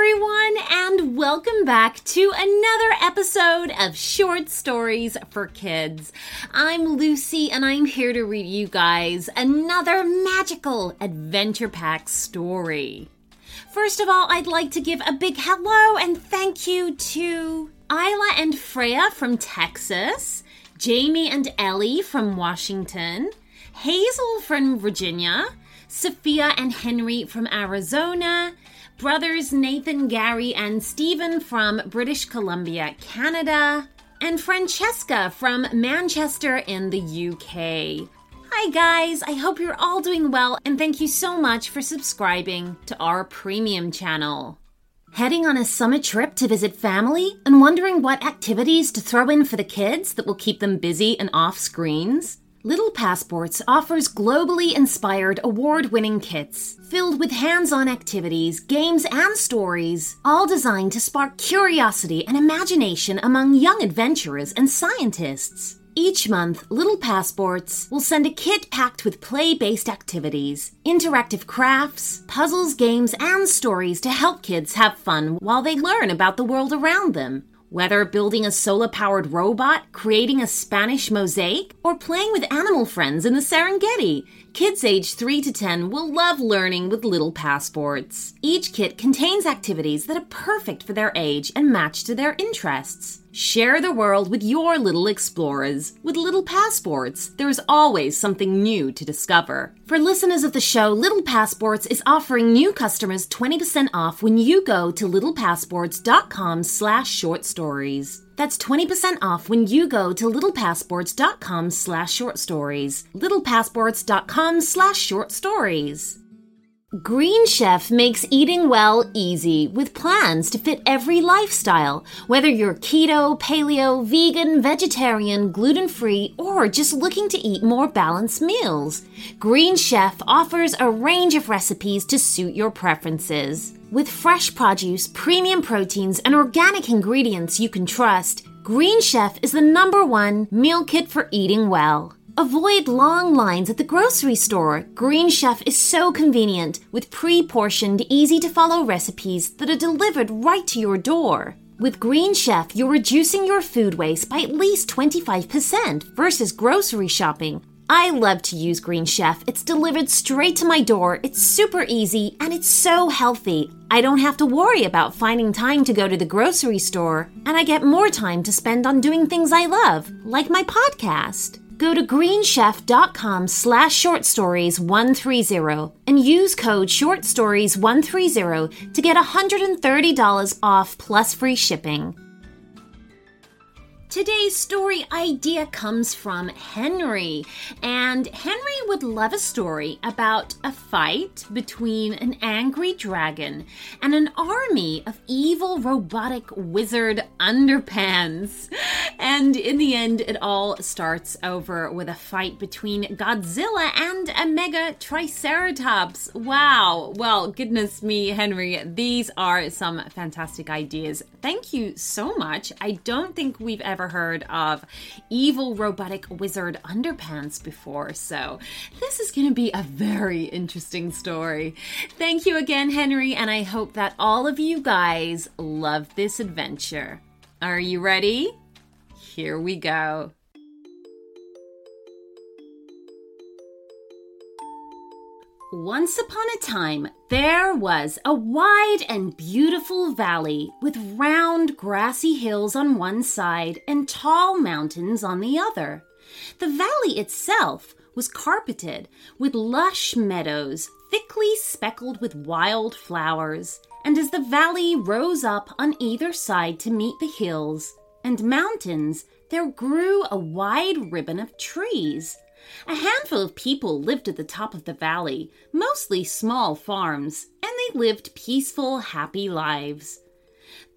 everyone, and welcome back to another episode of Short Stories for Kids. I'm Lucy, and I'm here to read you guys another magical adventure pack story. First of all, I'd like to give a big hello and thank you to Isla and Freya from Texas, Jamie and Ellie from Washington, Hazel from Virginia, Sophia and Henry from Arizona, brothers Nathan, Gary, and Stephen from British Columbia, Canada, and Francesca from Manchester in the UK. Hi, guys. I hope you're all doing well, and thank you so much for subscribing to our premium channel. Heading on a summer trip to visit family and wondering what activities to throw in for the kids that will keep them busy and off screens? Little Passports offers globally inspired award winning kits filled with hands on activities, games, and stories, all designed to spark curiosity and imagination among young adventurers and scientists. Each month, Little Passports will send a kit packed with play based activities, interactive crafts, puzzles, games, and stories to help kids have fun while they learn about the world around them. Whether building a solar powered robot, creating a Spanish mosaic, or playing with animal friends in the Serengeti, kids aged 3 to 10 will love learning with little passports. Each kit contains activities that are perfect for their age and match to their interests. Share the world with your little explorers. With Little Passports, there is always something new to discover. For listeners of the show, Little Passports is offering new customers 20% off when you go to littlepassports.com slash short stories. That's 20% off when you go to littlepassports.com slash short stories. littlepassports.com slash short stories. Green Chef makes eating well easy with plans to fit every lifestyle, whether you're keto, paleo, vegan, vegetarian, gluten free, or just looking to eat more balanced meals. Green Chef offers a range of recipes to suit your preferences. With fresh produce, premium proteins, and organic ingredients you can trust, Green Chef is the number one meal kit for eating well. Avoid long lines at the grocery store. Green Chef is so convenient with pre portioned, easy to follow recipes that are delivered right to your door. With Green Chef, you're reducing your food waste by at least 25% versus grocery shopping. I love to use Green Chef. It's delivered straight to my door, it's super easy, and it's so healthy. I don't have to worry about finding time to go to the grocery store, and I get more time to spend on doing things I love, like my podcast. Go to greenchef.com slash short stories 130 and use code short stories 130 to get $130 off plus free shipping. Today's story idea comes from Henry, and Henry would love a story about a fight between an angry dragon and an army of evil robotic wizard underpants. And in the end, it all starts over with a fight between Godzilla and a mega triceratops. Wow. Well, goodness me, Henry, these are some fantastic ideas. Thank you so much. I don't think we've ever heard of evil robotic wizard underpants before, so this is going to be a very interesting story. Thank you again, Henry, and I hope that all of you guys love this adventure. Are you ready? Here we go. Once upon a time, there was a wide and beautiful valley with round grassy hills on one side and tall mountains on the other. The valley itself was carpeted with lush meadows thickly speckled with wild flowers, and as the valley rose up on either side to meet the hills and mountains, there grew a wide ribbon of trees. A handful of people lived at the top of the valley, mostly small farms, and they lived peaceful, happy lives.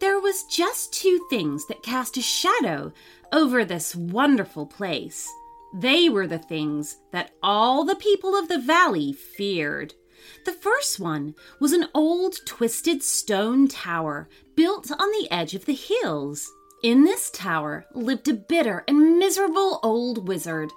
There was just two things that cast a shadow over this wonderful place. They were the things that all the people of the valley feared. The first one was an old twisted stone tower built on the edge of the hills. In this tower lived a bitter and miserable old wizard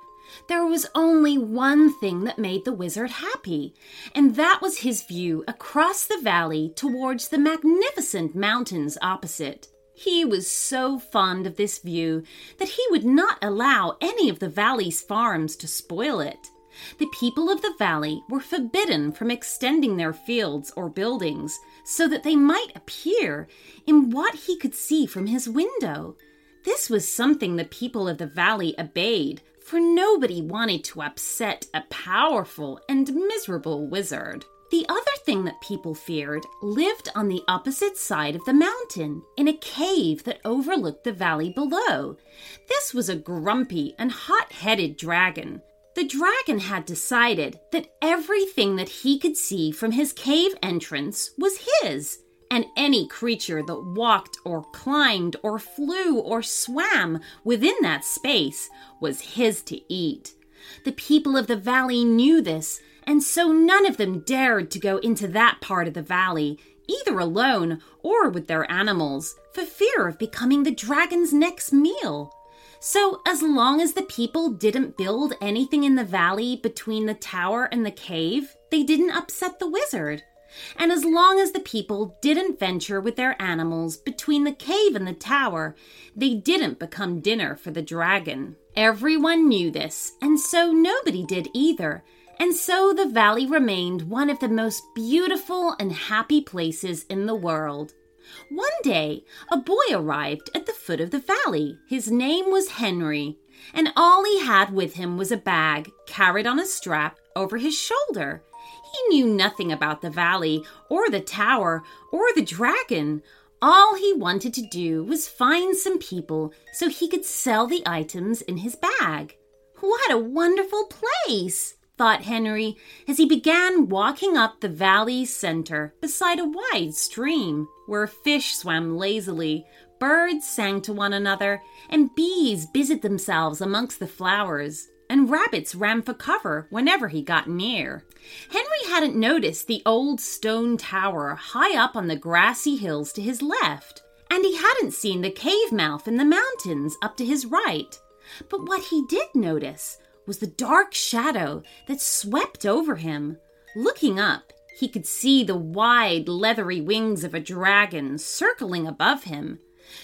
There was only one thing that made the wizard happy, and that was his view across the valley towards the magnificent mountains opposite. He was so fond of this view that he would not allow any of the valley's farms to spoil it. The people of the valley were forbidden from extending their fields or buildings so that they might appear in what he could see from his window. This was something the people of the valley obeyed, for nobody wanted to upset a powerful and miserable wizard. The other thing that people feared lived on the opposite side of the mountain, in a cave that overlooked the valley below. This was a grumpy and hot headed dragon. The dragon had decided that everything that he could see from his cave entrance was his, and any creature that walked or climbed or flew or swam within that space was his to eat. The people of the valley knew this, and so none of them dared to go into that part of the valley, either alone or with their animals, for fear of becoming the dragon's next meal. So, as long as the people didn't build anything in the valley between the tower and the cave, they didn't upset the wizard. And as long as the people didn't venture with their animals between the cave and the tower, they didn't become dinner for the dragon. Everyone knew this, and so nobody did either. And so the valley remained one of the most beautiful and happy places in the world. One day, a boy arrived at the foot of the valley. His name was Henry, and all he had with him was a bag carried on a strap over his shoulder. He knew nothing about the valley, or the tower, or the dragon. All he wanted to do was find some people so he could sell the items in his bag. What a wonderful place! Thought Henry as he began walking up the valley's center beside a wide stream where fish swam lazily, birds sang to one another, and bees busied themselves amongst the flowers, and rabbits ran for cover whenever he got near. Henry hadn't noticed the old stone tower high up on the grassy hills to his left, and he hadn't seen the cave mouth in the mountains up to his right. But what he did notice was the dark shadow that swept over him. Looking up, he could see the wide, leathery wings of a dragon circling above him.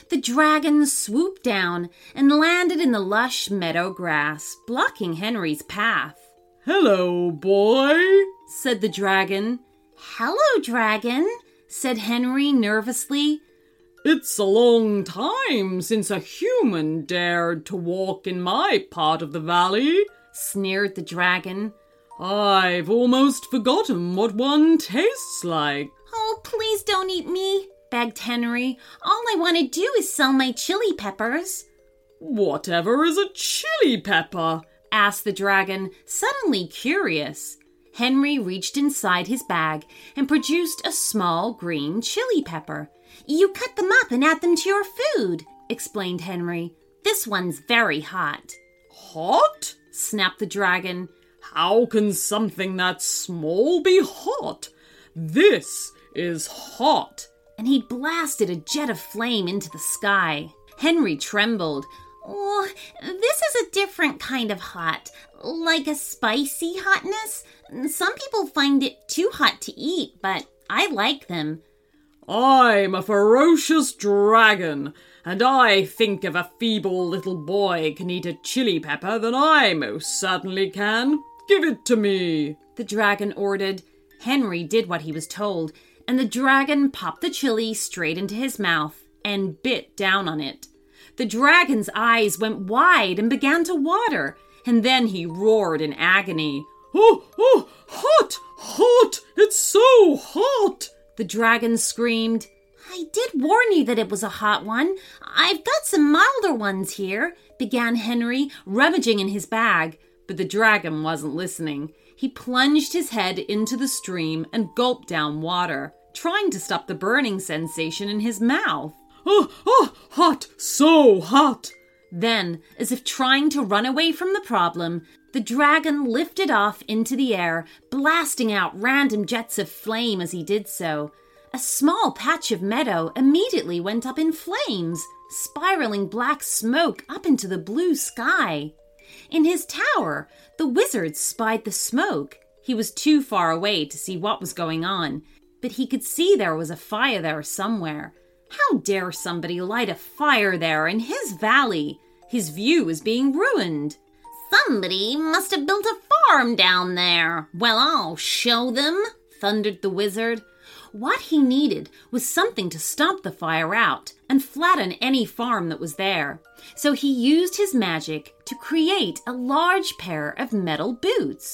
The dragon swooped down and landed in the lush meadow grass, blocking Henry's path. Hello, boy, said the dragon. Hello, dragon, said Henry nervously. It's a long time since a human dared to walk in my part of the valley, sneered the dragon. I've almost forgotten what one tastes like. Oh, please don't eat me, begged Henry. All I want to do is sell my chili peppers. Whatever is a chili pepper? asked the dragon, suddenly curious. Henry reached inside his bag and produced a small green chili pepper. You cut them up and add them to your food, explained Henry. This one's very hot. Hot? snapped the dragon. How can something that small be hot? This is hot. And he blasted a jet of flame into the sky. Henry trembled. Oh, this is a different kind of hot, like a spicy hotness. Some people find it too hot to eat, but I like them. I'm a ferocious dragon, and I think if a feeble little boy can eat a chili pepper, then I most certainly can. Give it to me, the dragon ordered. Henry did what he was told, and the dragon popped the chili straight into his mouth and bit down on it. The dragon's eyes went wide and began to water, and then he roared in agony. Oh, oh, hot, hot, it's so hot! The dragon screamed. I did warn you that it was a hot one. I've got some milder ones here, began Henry, rummaging in his bag. But the dragon wasn't listening. He plunged his head into the stream and gulped down water, trying to stop the burning sensation in his mouth. Oh, oh, hot, so hot! Then, as if trying to run away from the problem, the dragon lifted off into the air, blasting out random jets of flame as he did so. A small patch of meadow immediately went up in flames, spiraling black smoke up into the blue sky. In his tower, the wizard spied the smoke. He was too far away to see what was going on, but he could see there was a fire there somewhere. How dare somebody light a fire there in his valley? His view was being ruined. Somebody must have built a farm down there. Well, I'll show them, thundered the wizard. What he needed was something to stomp the fire out and flatten any farm that was there. So he used his magic to create a large pair of metal boots.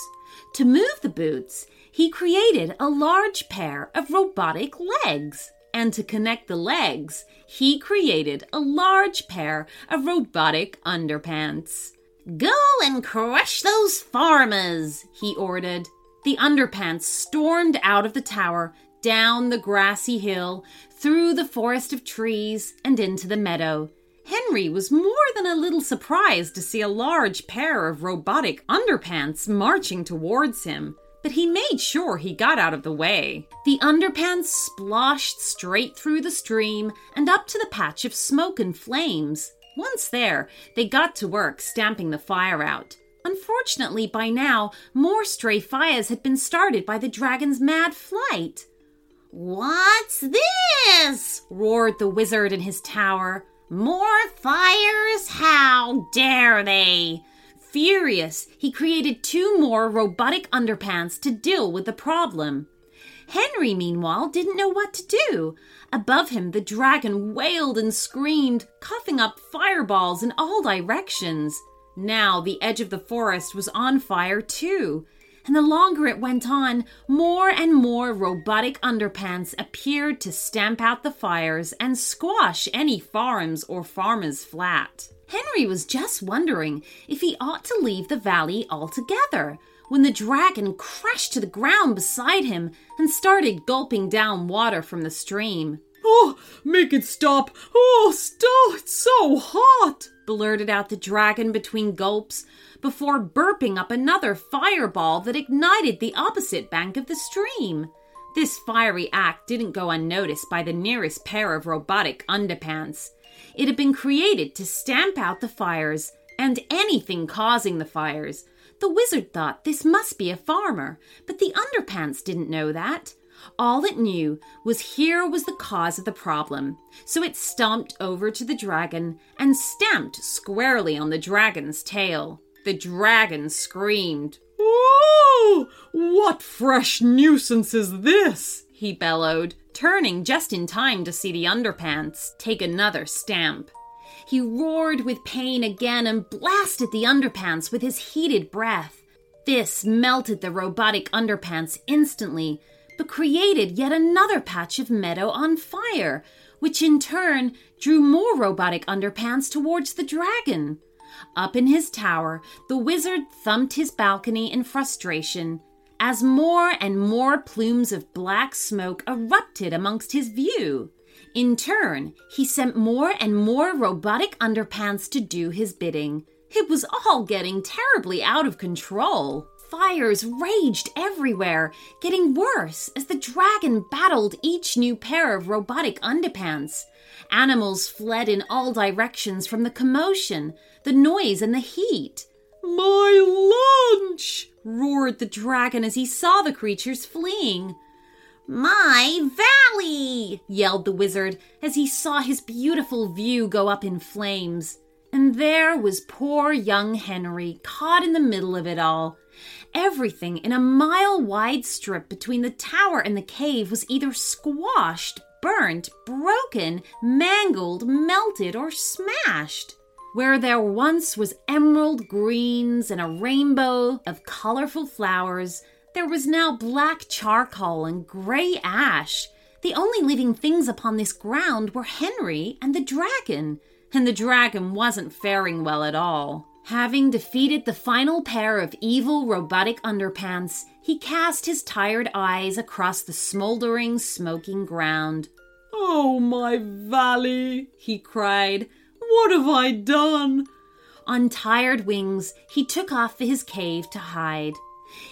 To move the boots, he created a large pair of robotic legs. And to connect the legs, he created a large pair of robotic underpants. Go and crush those farmers, he ordered. The underpants stormed out of the tower, down the grassy hill, through the forest of trees, and into the meadow. Henry was more than a little surprised to see a large pair of robotic underpants marching towards him, but he made sure he got out of the way. The underpants splashed straight through the stream and up to the patch of smoke and flames. Once there, they got to work stamping the fire out. Unfortunately, by now, more stray fires had been started by the dragon's mad flight. What's this? roared the wizard in his tower. More fires? How dare they? Furious, he created two more robotic underpants to deal with the problem. Henry, meanwhile, didn't know what to do. Above him, the dragon wailed and screamed, coughing up fireballs in all directions. Now the edge of the forest was on fire, too. And the longer it went on, more and more robotic underpants appeared to stamp out the fires and squash any farms or farmers flat. Henry was just wondering if he ought to leave the valley altogether when the dragon crashed to the ground beside him and started gulping down water from the stream. Oh, make it stop! Oh, stop! It's so hot! blurted out the dragon between gulps before burping up another fireball that ignited the opposite bank of the stream. This fiery act didn't go unnoticed by the nearest pair of robotic underpants. It had been created to stamp out the fires and anything causing the fires, the wizard thought this must be a farmer, but the underpants didn't know that. All it knew was here was the cause of the problem, so it stomped over to the dragon and stamped squarely on the dragon's tail. The dragon screamed. Oh, what fresh nuisance is this? he bellowed, turning just in time to see the underpants take another stamp. He roared with pain again and blasted the underpants with his heated breath. This melted the robotic underpants instantly, but created yet another patch of meadow on fire, which in turn drew more robotic underpants towards the dragon. Up in his tower, the wizard thumped his balcony in frustration as more and more plumes of black smoke erupted amongst his view. In turn, he sent more and more robotic underpants to do his bidding. It was all getting terribly out of control. Fires raged everywhere, getting worse as the dragon battled each new pair of robotic underpants. Animals fled in all directions from the commotion, the noise, and the heat. My lunch! roared the dragon as he saw the creatures fleeing. My valley! yelled the wizard as he saw his beautiful view go up in flames. And there was poor young Henry caught in the middle of it all. Everything in a mile wide strip between the tower and the cave was either squashed, burnt, broken, mangled, melted, or smashed. Where there once was emerald greens and a rainbow of colorful flowers, there was now black charcoal and gray ash. The only living things upon this ground were Henry and the dragon, and the dragon wasn't faring well at all. Having defeated the final pair of evil robotic underpants, he cast his tired eyes across the smoldering, smoking ground. Oh, my valley, he cried. What have I done? On tired wings, he took off for his cave to hide.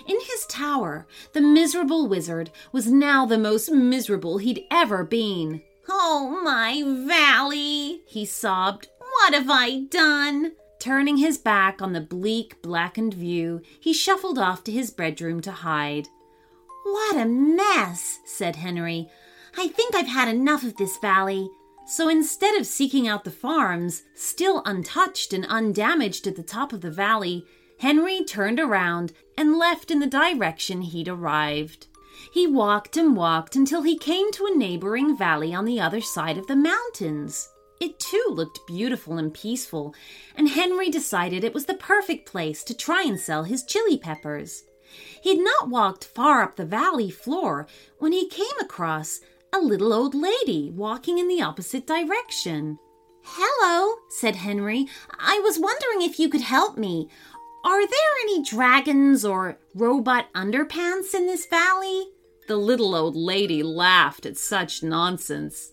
In his tower, the miserable wizard was now the most miserable he'd ever been. Oh, my valley, he sobbed. What have I done? Turning his back on the bleak, blackened view, he shuffled off to his bedroom to hide. What a mess, said Henry. I think I've had enough of this valley. So instead of seeking out the farms, still untouched and undamaged at the top of the valley, Henry turned around and left in the direction he'd arrived. He walked and walked until he came to a neighboring valley on the other side of the mountains. It too looked beautiful and peaceful, and Henry decided it was the perfect place to try and sell his chili peppers. He'd not walked far up the valley floor when he came across a little old lady walking in the opposite direction. Hello, said Henry. I was wondering if you could help me. Are there any dragons or robot underpants in this valley? The little old lady laughed at such nonsense.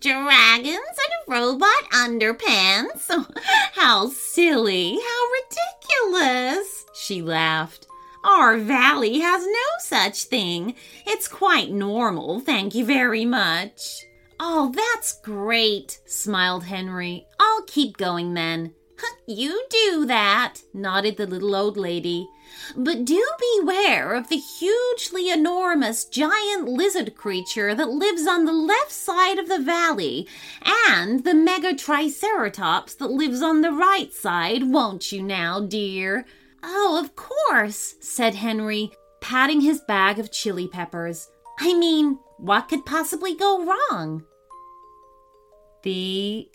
Dragons and robot underpants? how silly, how ridiculous, she laughed. Our valley has no such thing. It's quite normal, thank you very much. Oh, that's great, smiled Henry. I'll keep going then. You do that, nodded the little old lady. But do beware of the hugely enormous giant lizard creature that lives on the left side of the valley, and the mega triceratops that lives on the right side, won't you now, dear? Oh, of course, said Henry, patting his bag of chili peppers. I mean, what could possibly go wrong? The.